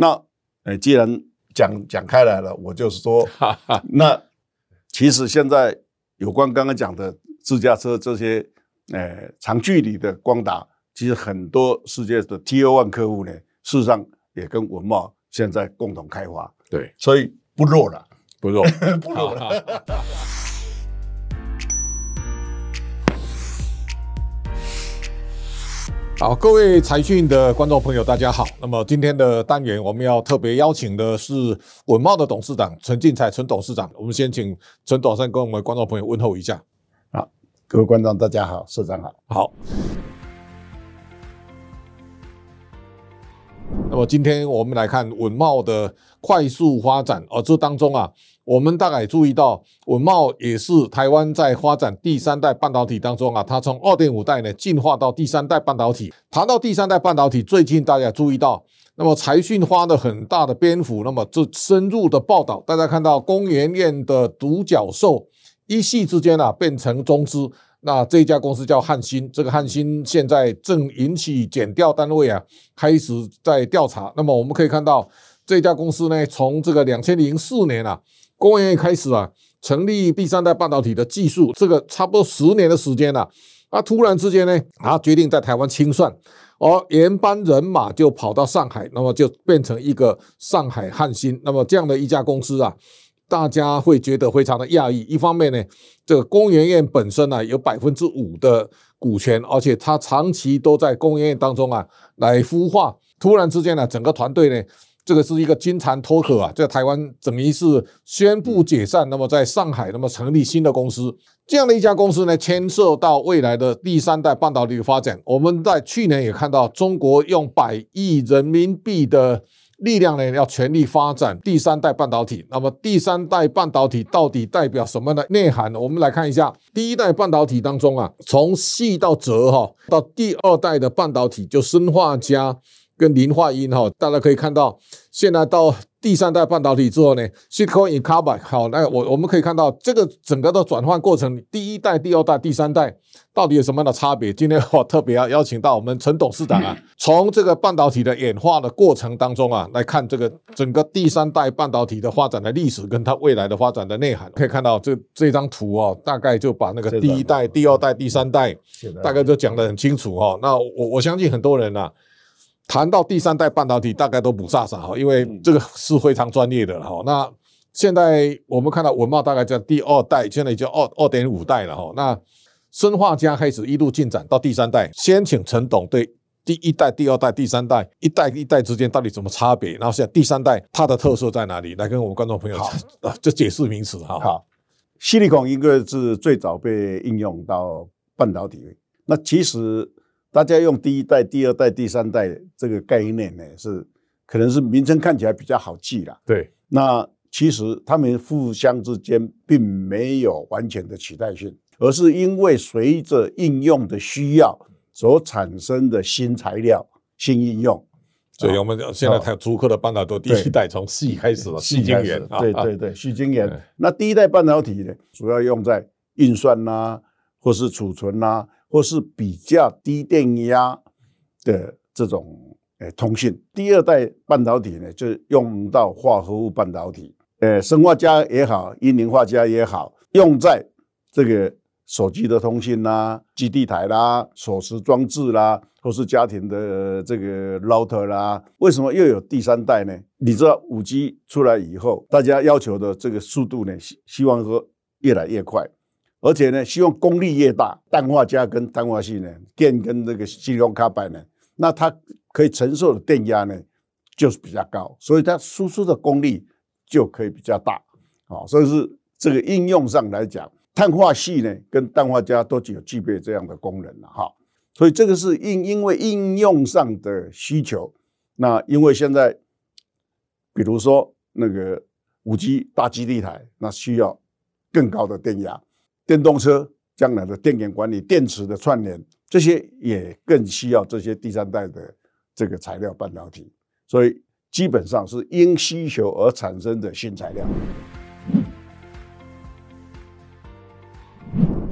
那呃，既然讲讲开来了，我就是说，那其实现在有关刚刚讲的自驾车这些呃长距离的光达，其实很多世界的 T O One 客户呢，事实上也跟文茂现在共同开发，对，所以不弱了，不弱，不弱了。好，各位财讯的观众朋友，大家好。那么今天的单元，我们要特别邀请的是稳茂的董事长陈进财陈董事长。我们先请陈董事长跟我们观众朋友问候一下。好，各位观众大家好，社长好。好。么今天我们来看稳茂的快速发展，而这当中啊。我们大概注意到，文茂也是台湾在发展第三代半导体当中啊，它从二点五代呢进化到第三代半导体。谈到第三代半导体，最近大家注意到，那么财讯花了很大的篇幅，那么这深入的报道，大家看到工研院的独角兽一系之间啊变成中资，那这家公司叫汉芯，这个汉芯现在正引起检调单位啊开始在调查。那么我们可以看到这家公司呢，从这个两千零四年啊。工研院开始啊，成立第三代半导体的技术，这个差不多十年的时间了。啊，突然之间呢，啊，决定在台湾清算，而原班人马就跑到上海，那么就变成一个上海汉芯。那么这样的一家公司啊，大家会觉得非常的讶异。一方面呢，这个工研院本身呢有百分之五的股权，而且它长期都在工研院当中啊来孵化。突然之间呢，整个团队呢。这个是一个金蝉脱壳啊，在台湾等于是宣布解散，那么在上海，那么成立新的公司，这样的一家公司呢，牵涉到未来的第三代半导体的发展。我们在去年也看到，中国用百亿人民币的力量呢，要全力发展第三代半导体。那么第三代半导体到底代表什么呢内涵呢？我们来看一下，第一代半导体当中啊，从细到折哈，到第二代的半导体就砷化加。跟磷化铟哈，大家可以看到，现在到第三代半导体之后呢，silicon in carbide 好，那我我们可以看到这个整个的转换过程，第一代、第二代、第三代到底有什么样的差别？今天我特别要邀请到我们陈董事长啊，从这个半导体的演化的过程当中啊，来看这个整个第三代半导体的发展的历史，跟它未来的发展的内涵。可以看到这这张图哦，大概就把那个第一代、第二代、第三代大概都讲得很清楚哈。那我我相信很多人啊。谈到第三代半导体，大概都不飒飒哈，因为这个是非常专业的哈。那现在我们看到文茂大概在第二代，现在已经二二点五代了哈。那生化家开始一路进展到第三代，先请陈董对第一代、第二代、第三代一代一代之间到底什么差别，然后现在第三代它的特色在哪里，来跟我们观众朋友啊，就解释名词哈。好，细粒孔一个是最早被应用到半导体，那其实。大家用第一代、第二代、第三代这个概念呢，是可能是名称看起来比较好记啦。对，那其实他们互相之间并没有完全的取代性，而是因为随着应用的需要所产生的新材料、新应用。所以我们现在看竹科的半导体，第一代从细开始了，细晶圆。对对对，细晶圆。那第一代半导体呢，主要用在运算呐，或是储存呐。或是比较低电压的这种诶通信，第二代半导体呢，就用到化合物半导体，诶，生化镓也好，阴磷化镓也好，用在这个手机的通信啦、基地台啦、锁匙装置啦，或是家庭的这个 router 啦。为什么又有第三代呢？你知道五 G 出来以后，大家要求的这个速度呢，希希望说越来越快。而且呢，希望功率越大，氮化镓跟氮化系呢，电跟那个锡用卡板呢，那它可以承受的电压呢，就是比较高，所以它输出的功率就可以比较大，啊，所以是这个应用上来讲，碳化系呢跟氮化镓都具有具备这样的功能了，哈，所以这个是应因为应用上的需求，那因为现在，比如说那个五 G 大基地台，那需要更高的电压。电动车将来的电源管理、电池的串联，这些也更需要这些第三代的这个材料半导体，所以基本上是因需求而产生的新材料。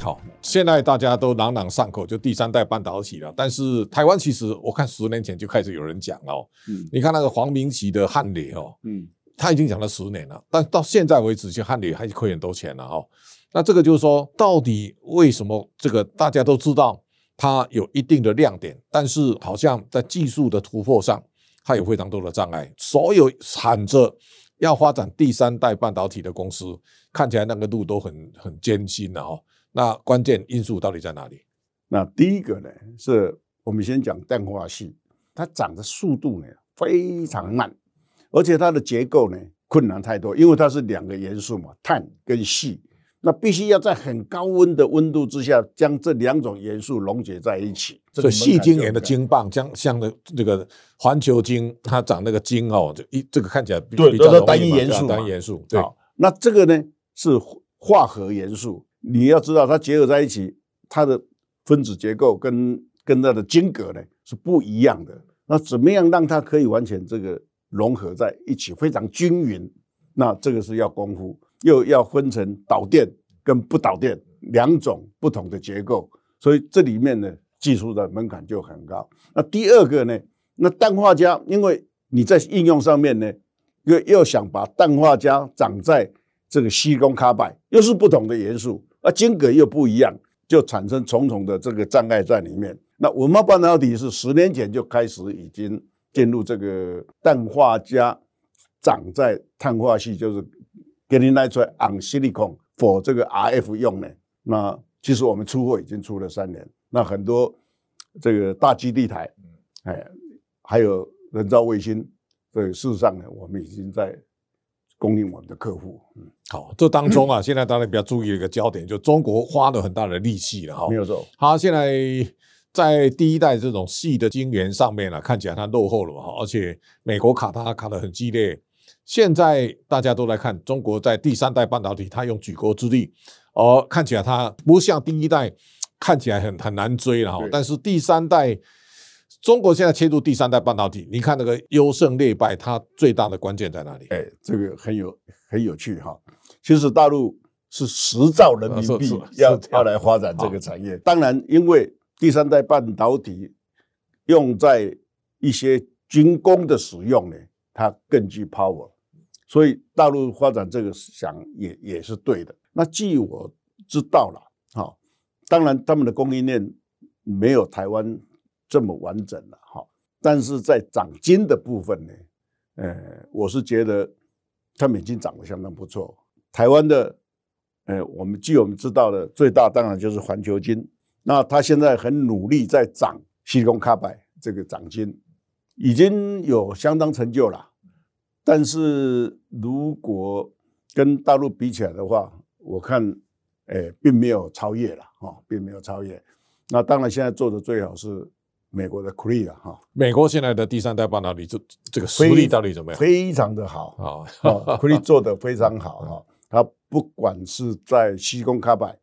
好。现在大家都朗朗上口，就第三代半导体了。但是台湾其实我看十年前就开始有人讲哦，嗯你看那个黄明奇的汉磊哦，嗯他已经讲了十年了，但到现在为止，就汉磊还是亏很多钱了哦。那这个就是说，到底为什么这个大家都知道它有一定的亮点，但是好像在技术的突破上，它有非常多的障碍。所有喊着要发展第三代半导体的公司，看起来那个路都很很艰辛的哦。那关键因素到底在哪里？那第一个呢，是我们先讲氮化系，它长的速度呢非常慢，而且它的结构呢困难太多，因为它是两个元素嘛，碳跟硒，那必须要在很高温的温度之下，将这两种元素溶解在一起。这所以个细晶圆的晶棒，像像那这个环球晶，它长那个晶哦，就一这个看起来比对比较单一元素嘛单一元素对。好，那这个呢是化合元素，你要知道它结合在一起，它的分子结构跟跟它的晶格呢是不一样的。那怎么样让它可以完全这个融合在一起，非常均匀？那这个是要功夫，又要分成导电跟不导电两种不同的结构，所以这里面呢技术的门槛就很高。那第二个呢，那氮化镓，因为你在应用上面呢，又又想把氮化镓长在这个西工卡拜，又是不同的元素，而晶格又不一样，就产生重重的这个障碍在里面。那我们半导体是十年前就开始已经进入这个氮化镓长在碳化系，就是 gallium nitride on silicon for 这个 RF 用的。那其实我们出货已经出了三年，那很多这个大基地台，哎，还有人造卫星，所以，事实上呢，我们已经在供应我们的客户。嗯，好，这当中啊，现在当然比较注意的一个焦点，就中国花了很大的力气了哈没。有错。它现在在第一代这种细的晶圆上面呢、看起来它落后了嘛，而且美国卡它卡得很激烈。现在大家都来看中国在第三代半导体，它用举国之力，而看起来它不像第一代看起来很很难追了哈。但是第三代，中国现在切入第三代半导体，你看那个优胜劣败，它最大的关键在哪里？哎，这个很有很有趣哈。其实大陆是十兆人民币要要来发展这个产业，当然因为第三代半导体用在一些军工的使用呢，它更具 power，所以大陆发展这个想也也是对的。那据我知道了，哈，当然他们的供应链没有台湾这么完整了，哈，但是在长金的部分呢，呃，我是觉得他们已经涨得相当不错。台湾的，呃，我们据我们知道的最大当然就是环球金，那他现在很努力在涨西贡卡百这个涨金，已经有相当成就了。但是如果跟大陆比起来的话，我看，呃，并没有超越了哈、哦，并没有超越。那当然现在做的最好是美国的 Cree 了哈，美国现在的第三代半导体这这个实力到底怎么样？非常的好。啊，哦 c r e 做的非常好哈、它不管是在西工卡拜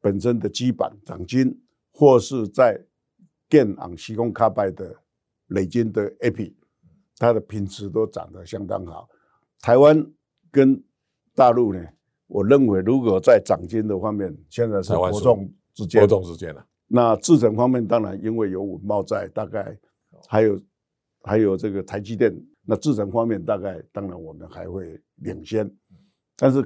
本身的基板长金，或是在电昂西工卡拜的累金的 AP，它的品质都长得相当好。台湾跟大陆呢，我认为如果在长金的方面，现在是台湾是伯仲之间伯。仲之间了。那制程方面，当然因为有稳茂在，大概还有还有这个台积电，那制程方面大概当然我们还会领先，但是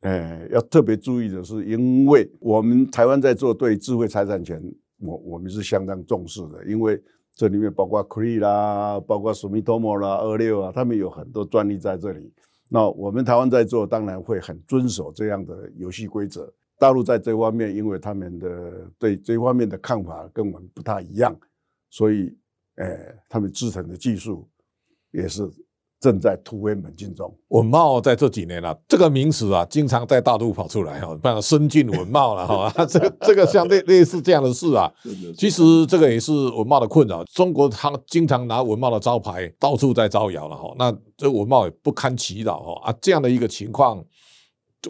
呃要特别注意的是，因为我们台湾在做对智慧财产权，我我们是相当重视的，因为这里面包括 Cree 啦，包括 Sumitomo 啦、二六啊，他们有很多专利在这里。那我们台湾在做，当然会很遵守这样的游戏规则。大陆在这方面，因为他们的对这方面的看法跟我们不太一样，所以，呃，他们制成的技术也是正在突飞猛进中。文茂在这几年啊，这个名词啊，经常在大陆跑出来哈，不然深进文茂了哈，这个这个像类类似这样的事啊，其实这个也是文茂的困扰。中国他经常拿文茂的招牌到处在招摇了哈，那这文茂也不堪其扰哈啊，这样的一个情况，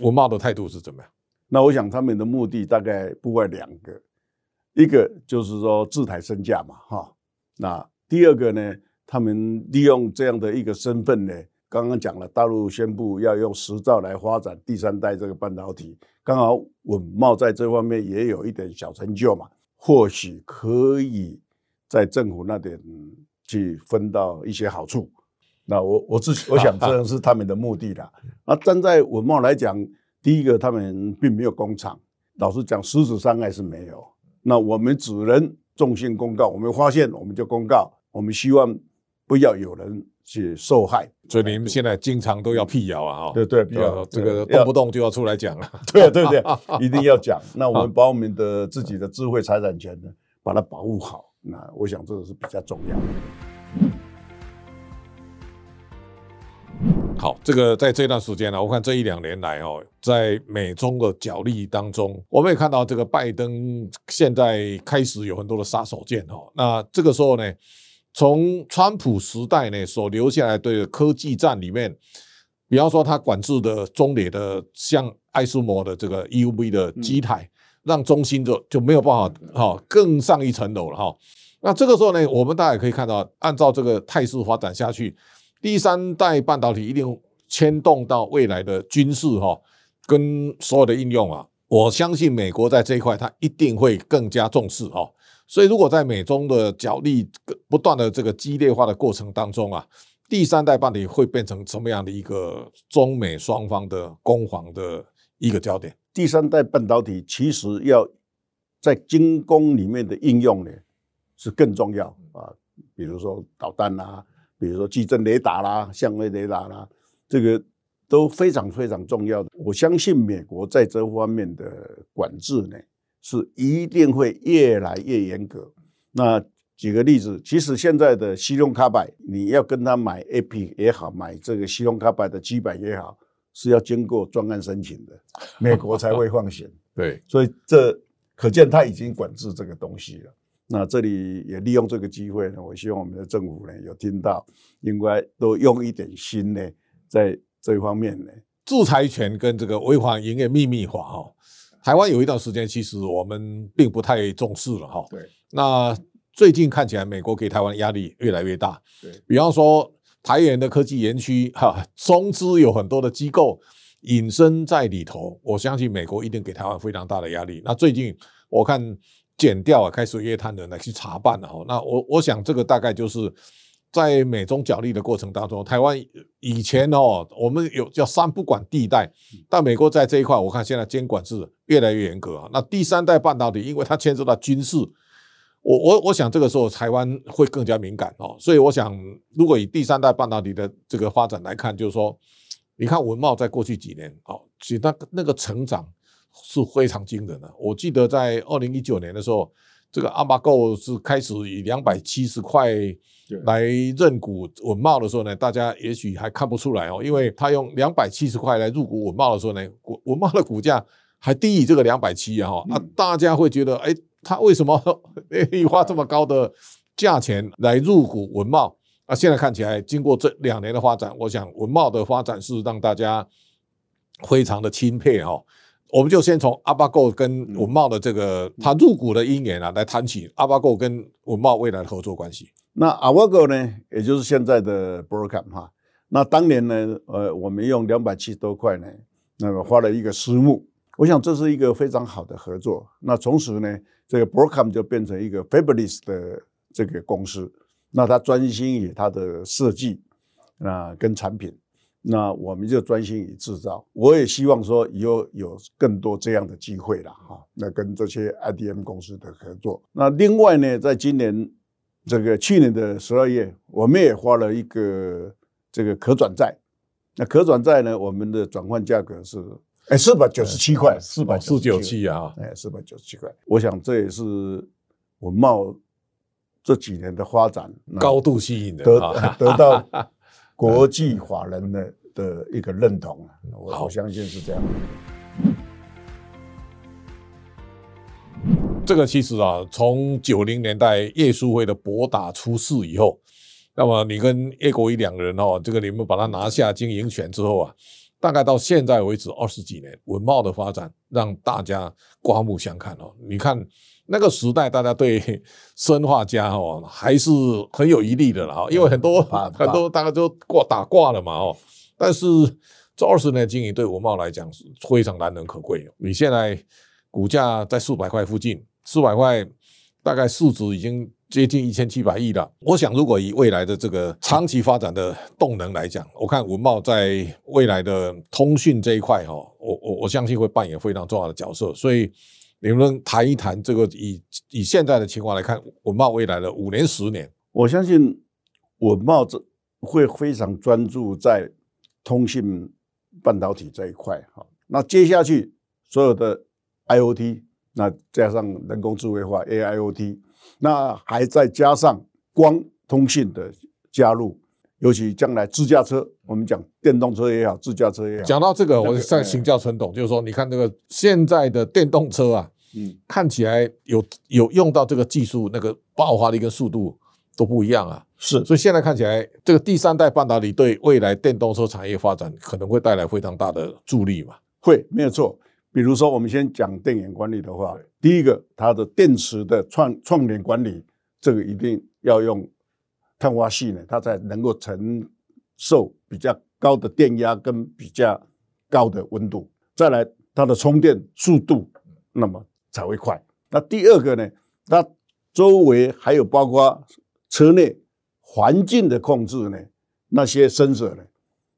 文茂的态度是怎么样？那我想他们的目的大概不外两个，一个就是说自抬身价嘛，哈。那第二个呢，他们利用这样的一个身份呢，刚刚讲了，大陆宣布要用十兆来发展第三代这个半导体，刚好稳茂在这方面也有一点小成就嘛，或许可以在政府那点去分到一些好处。那我我自 我想这是他们的目的啦。那站在稳茂来讲，第一个他们并没有工厂，老实讲，实质上还是没有。那我们只能重信公告，我们发现我们就公告，我们希望不要有人去受害。所以你们现在经常都要辟谣啊，哈，对对，辟谣，这个动不动就要出来讲 了，对对对，一定要讲。那我们把我们的自己的智慧财产权呢，把它保护好，那我想这个是比较重要的。好，这个在这段时间呢，我看这一两年来哦，在美中的角力当中，我们也看到这个拜登现在开始有很多的杀手锏哦。那这个时候呢，从川普时代呢所留下来的科技战里面，比方说他管制的中磊的像爱斯摩的这个 EUV 的机台，让中芯就就没有办法哈更上一层楼了哈。那这个时候呢，我们大家也可以看到，按照这个态势发展下去。第三代半导体一定牵动到未来的军事哈，跟所有的应用啊，我相信美国在这一块它一定会更加重视哈。所以如果在美中的角力不断的这个激烈化的过程当中啊，第三代半导体会变成什么样的一个中美双方的攻防的一个焦点？第三代半导体其实要在精工里面的应用呢是更重要啊，比如说导弹啦。比如说矩阵雷达啦、相位雷达啦，这个都非常非常重要的。我相信美国在这方面的管制呢，是一定会越来越严格。那举个例子，其实现在的西隆卡百，你要跟他买 AP 也好，买这个西隆卡百的基板也好，是要经过专案申请的，美国才会放行。对，所以这可见他已经管制这个东西了。那这里也利用这个机会呢，我希望我们的政府呢有听到，应该都用一点心呢，在这方面呢，制裁权跟这个违法营业秘密化哈，台湾有一段时间其实我们并不太重视了哈。对。那最近看起来美国给台湾压力越来越大。对。比方说台研的科技园区哈，中资有很多的机构隐身在里头，我相信美国一定给台湾非常大的压力。那最近我看。减掉啊，开始约谈人来去查办了哈。那我我想这个大概就是在美中角力的过程当中，台湾以前哦，我们有叫三不管地带，但美国在这一块，我看现在监管是越来越严格啊。那第三代半导体，因为它牵涉到军事，我我我想这个时候台湾会更加敏感哦。所以我想，如果以第三代半导体的这个发展来看，就是说，你看文茂在过去几年哦，其实那那个成长。是非常惊人的。我记得在二零一九年的时候，这个阿巴购是开始以两百七十块来认股稳茂的时候呢，大家也许还看不出来哦，因为他用两百七十块来入股稳茂的时候呢，稳稳茂的股价还低于这个两百七啊，那大家会觉得，哎，他为什么 花这么高的价钱来入股文茂？啊，现在看起来，经过这两年的发展，我想文茂的发展是让大家非常的钦佩哈。我们就先从阿巴购跟文茂的这个他入股的因缘啊来谈起阿巴购跟文茂未来的合作关系。那阿巴购呢，也就是现在的 Broadcom 哈，那当年呢，呃，我们用两百七十多块呢，那么花了一个私募，我想这是一个非常好的合作。那从此呢，这个 Broadcom 就变成一个 Fabulous 的这个公司，那他专心于他的设计啊跟产品。那我们就专心于制造，我也希望说以后有更多这样的机会了哈。那跟这些 IDM 公司的合作。那另外呢，在今年这个去年的十二月，我们也花了一个这个可转债。那可转债呢，我们的转换价格是哎四百九十七块，四百四九七啊，哎四百九十七块。我想这也是文茂这几年的发展高度吸引的，得 得到国际法人的。的一个认同我我相信是这样。这个其实啊，从九零年代叶淑慧的博打出事以后，那么你跟叶国一两个人哦，这个你们把他拿下经营权之后啊，大概到现在为止二十几年，文茂的发展让大家刮目相看哦。你看那个时代大家对生化家哦还是很有疑虑的啦因为很多很多大家都挂打挂了嘛哦。但是这二十年经营对文茂来讲是非常难能可贵。你现在股价在四百块附近，四百块大概市值已经。接近一千七百亿了。我想，如果以未来的这个长期发展的动能来讲，我看文茂在未来的通讯这一块，哈，我我我相信会扮演非常重要的角色。所以，你们谈一谈这个，以以现在的情况来看，文茂未来的五年、十年，我相信文茂这会非常专注在通信半导体这一块，哈。那接下去所有的 IOT，那加上人工智慧化 AIOT。那还再加上光通信的加入，尤其将来自驾车，我们讲电动车也好，自驾车也好。讲到这个，我再请教陈董，就是说，你看这个现在的电动车啊，嗯，看起来有有用到这个技术，那个爆发力跟速度都不一样啊。是，所以现在看起来，这个第三代半导体对未来电动车产业发展可能会带来非常大的助力嘛？会，没有错。比如说，我们先讲电源管理的话，第一个，它的电池的创串联管理，这个一定要用碳化系呢，它才能够承受比较高的电压跟比较高的温度。再来，它的充电速度，那么才会快。那第二个呢，它周围还有包括车内环境的控制呢，那些 sensor 呢，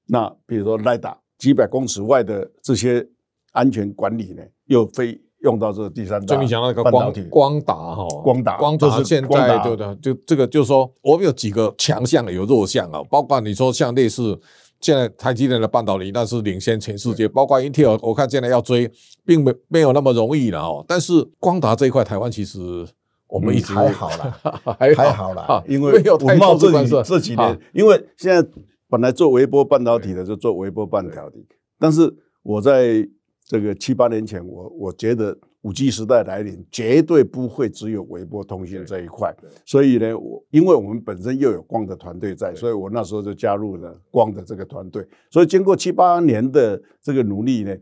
那比如说雷达，几百公尺外的这些。安全管理呢，又非用到这个第三代，就你讲那个光光达哈，光达光达现在对的，就这个就是说，我们有几个强项，有弱项啊。包括你说像类似现在台积电的半导体，那是领先全世界。包括 Intel，我看现在要追，并没没有那么容易了哦。但是光达这一块，台湾其实我们一直还好了，还 还好了，因为五茂这这几年，因为现在本来做微波半导体的就做微波半导体，但是我在。这个七八年前，我我觉得五 G 时代来临，绝对不会只有微波通信这一块。所以呢，我因为我们本身又有光的团队在，所以我那时候就加入了光的这个团队。所以经过七八年的这个努力呢，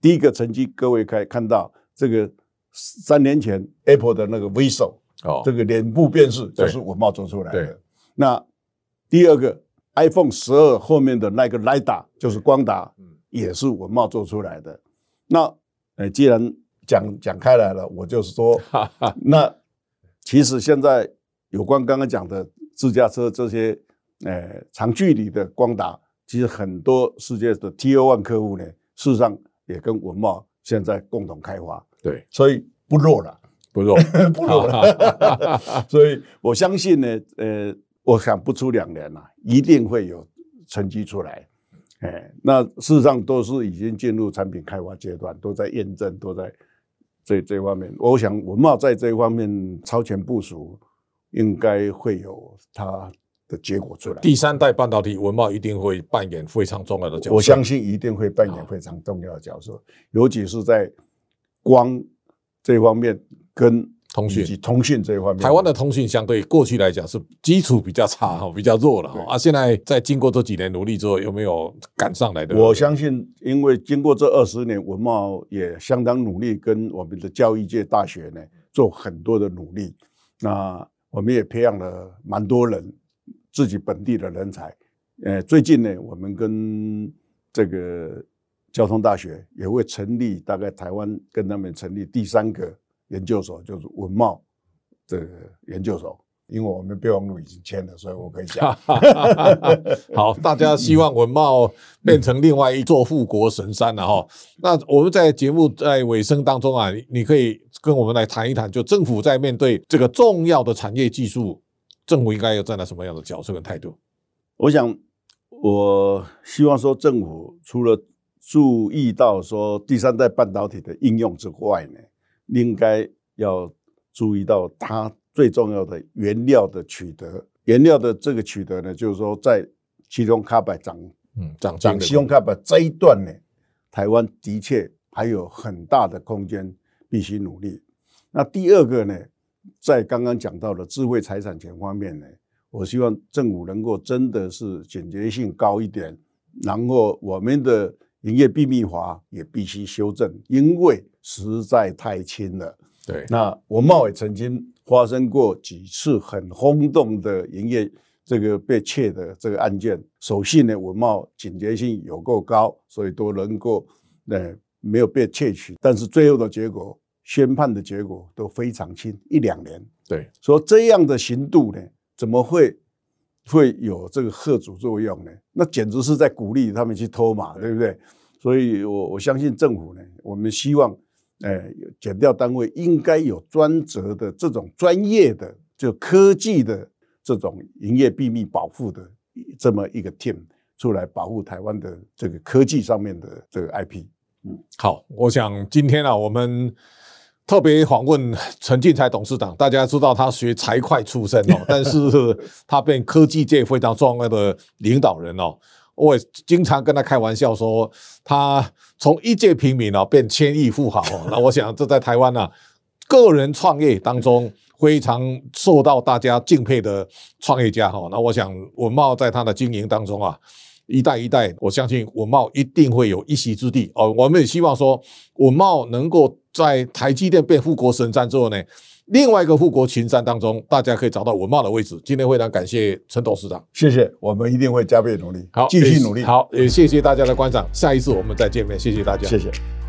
第一个成绩各位可以看到，这个三年前 Apple 的那个 Viso 哦，这个脸部辨识就是我冒做出来的。那第二个 iPhone 十二后面的那个 LiDAR 就是光达，也是文茂做出来的。那，呃，既然讲讲开来了，我就是说，那其实现在有关刚刚讲的自驾车这些，呃，长距离的光达，其实很多世界的 T O One 客户呢，事实上也跟文茂现在共同开发，对，所以不弱了，不弱，不弱了，所以我相信呢，呃，我想不出两年了，一定会有成绩出来。哎，那事实上都是已经进入产品开发阶段，都在验证，都在这这方面。我想文茂在这方面超前部署，应该会有它的结果出来。第三代半导体，文茂一定会扮演非常重要的角色。我相信一定会扮演非常重要的角色，尤其是在光这方面跟。通讯及通讯这一方面，台湾的通讯相对过去来讲是基础比较差哈，比较弱了哈。啊，现在在经过这几年努力之后，有没有赶上来的？我相信，因为经过这二十年，文茂也相当努力，跟我们的教育界大学呢做很多的努力。那我们也培养了蛮多人，自己本地的人才。呃，最近呢，我们跟这个交通大学也会成立，大概台湾跟他们成立第三个。研究所就是文茂的研究所，因为我们备忘录已经签了，所以我可以讲。好，大家希望文茂变成另外一座富国神山了哈。那我们在节目在尾声当中啊，你可以跟我们来谈一谈，就政府在面对这个重要的产业技术，政府应该要站在什么样的角色跟态度？我想，我希望说，政府除了注意到说第三代半导体的应用之外呢。应该要注意到它最重要的原料的取得，原料的这个取得呢，就是说在其中卡板涨，嗯，涨涨其中卡板这一段呢，台湾的确还有很大的空间，必须努力。那第二个呢，在刚刚讲到的智慧财产权方面呢，我希望政府能够真的是简洁性高一点，然后我们的营业秘密法也必须修正，因为。实在太轻了，对，那文茂也曾经发生过几次很轰动的营业这个被窃的这个案件，所幸呢文茂警觉性有够高，所以都能够呃没有被窃取，但是最后的结果宣判的结果都非常轻，一两年。对，说这样的刑度呢，怎么会会有这个贺主作用呢？那简直是在鼓励他们去偷嘛，对不对？所以我我相信政府呢，我们希望，呃，减掉单位应该有专责的这种专业的，就科技的这种营业秘密保护的这么一个 team 出来保护台湾的这个科技上面的这个 IP。嗯，好，我想今天啊，我们特别访问陈进才董事长。大家知道他学财会出身哦，但是他变科技界非常重要的领导人哦。我也经常跟他开玩笑说，他从一介平民哦变千亿富豪哦。那我想这在台湾呢，个人创业当中非常受到大家敬佩的创业家哈。那我想文茂在他的经营当中啊。一代一代，我相信文茂一定会有一席之地哦。我们也希望说，文茂能够在台积电被富国神山之后呢，另外一个富国群山当中，大家可以找到文茂的位置。今天非常感谢陈董事长，谢谢，我们一定会加倍努力，好，继续努力，好，也谢谢大家的观赏，下一次我们再见面，谢谢大家，谢谢。